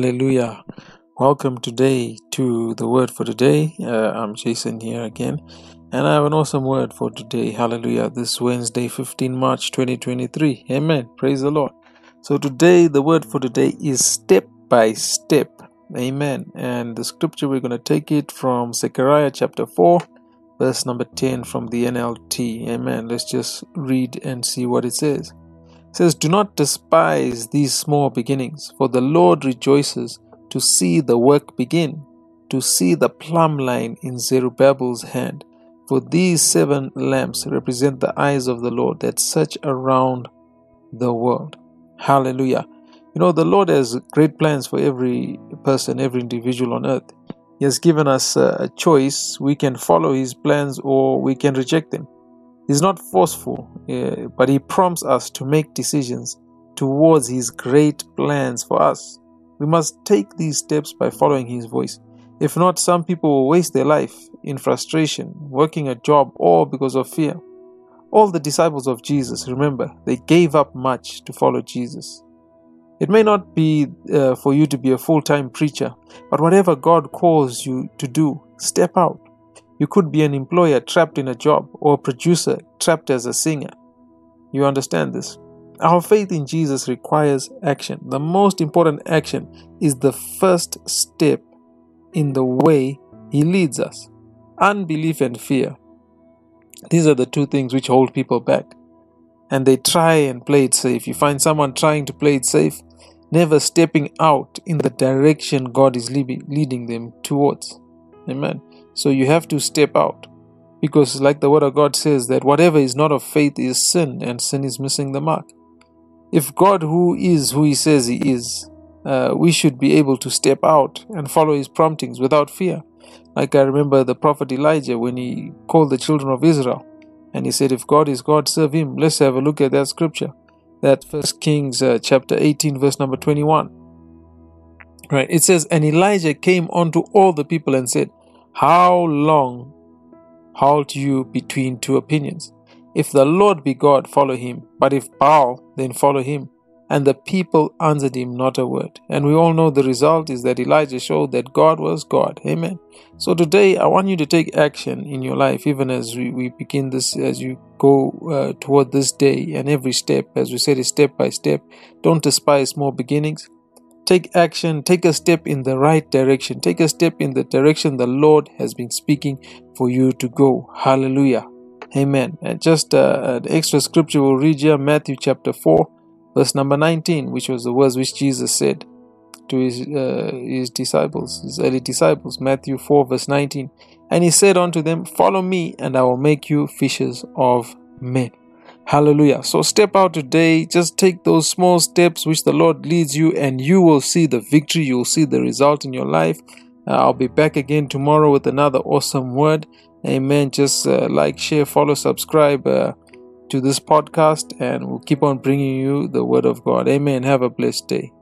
Hallelujah. Welcome today to the word for today. Uh, I'm Jason here again, and I have an awesome word for today. Hallelujah. This Wednesday, 15 March 2023. Amen. Praise the Lord. So, today, the word for today is step by step. Amen. And the scripture, we're going to take it from Zechariah chapter 4, verse number 10 from the NLT. Amen. Let's just read and see what it says. Says, Do not despise these small beginnings, for the Lord rejoices to see the work begin, to see the plumb line in Zerubbabel's hand. For these seven lamps represent the eyes of the Lord that search around the world. Hallelujah. You know, the Lord has great plans for every person, every individual on earth. He has given us uh, a choice. We can follow His plans or we can reject them. He's not forceful, uh, but He prompts us to make decisions towards His great plans for us. We must take these steps by following His voice. If not, some people will waste their life in frustration, working a job, or because of fear. All the disciples of Jesus, remember, they gave up much to follow Jesus. It may not be uh, for you to be a full time preacher, but whatever God calls you to do, step out. You could be an employer trapped in a job or a producer trapped as a singer. You understand this? Our faith in Jesus requires action. The most important action is the first step in the way He leads us. Unbelief and fear. These are the two things which hold people back. And they try and play it safe. You find someone trying to play it safe, never stepping out in the direction God is leading them towards. Amen. So you have to step out. Because, like the Word of God says, that whatever is not of faith is sin, and sin is missing the mark. If God, who is who He says He is, uh, we should be able to step out and follow His promptings without fear. Like I remember the prophet Elijah when he called the children of Israel and he said, If God is God, serve Him. Let's have a look at that scripture. That First Kings uh, chapter 18, verse number 21. Right. It says, And Elijah came unto all the people and said, How long halt you between two opinions? If the Lord be God, follow him. But if Baal, then follow him. And the people answered him not a word. And we all know the result is that Elijah showed that God was God. Amen. So today, I want you to take action in your life, even as we, we begin this, as you go uh, toward this day and every step, as we said, is step by step. Don't despise small beginnings. Take action, take a step in the right direction, take a step in the direction the Lord has been speaking for you to go. Hallelujah. Amen. And just uh, an extra scripture we'll read here Matthew chapter 4, verse number 19, which was the words which Jesus said to his, uh, his disciples, his early disciples. Matthew 4, verse 19. And he said unto them, Follow me, and I will make you fishers of men. Hallelujah. So step out today. Just take those small steps which the Lord leads you, and you will see the victory. You will see the result in your life. Uh, I'll be back again tomorrow with another awesome word. Amen. Just uh, like, share, follow, subscribe uh, to this podcast, and we'll keep on bringing you the word of God. Amen. Have a blessed day.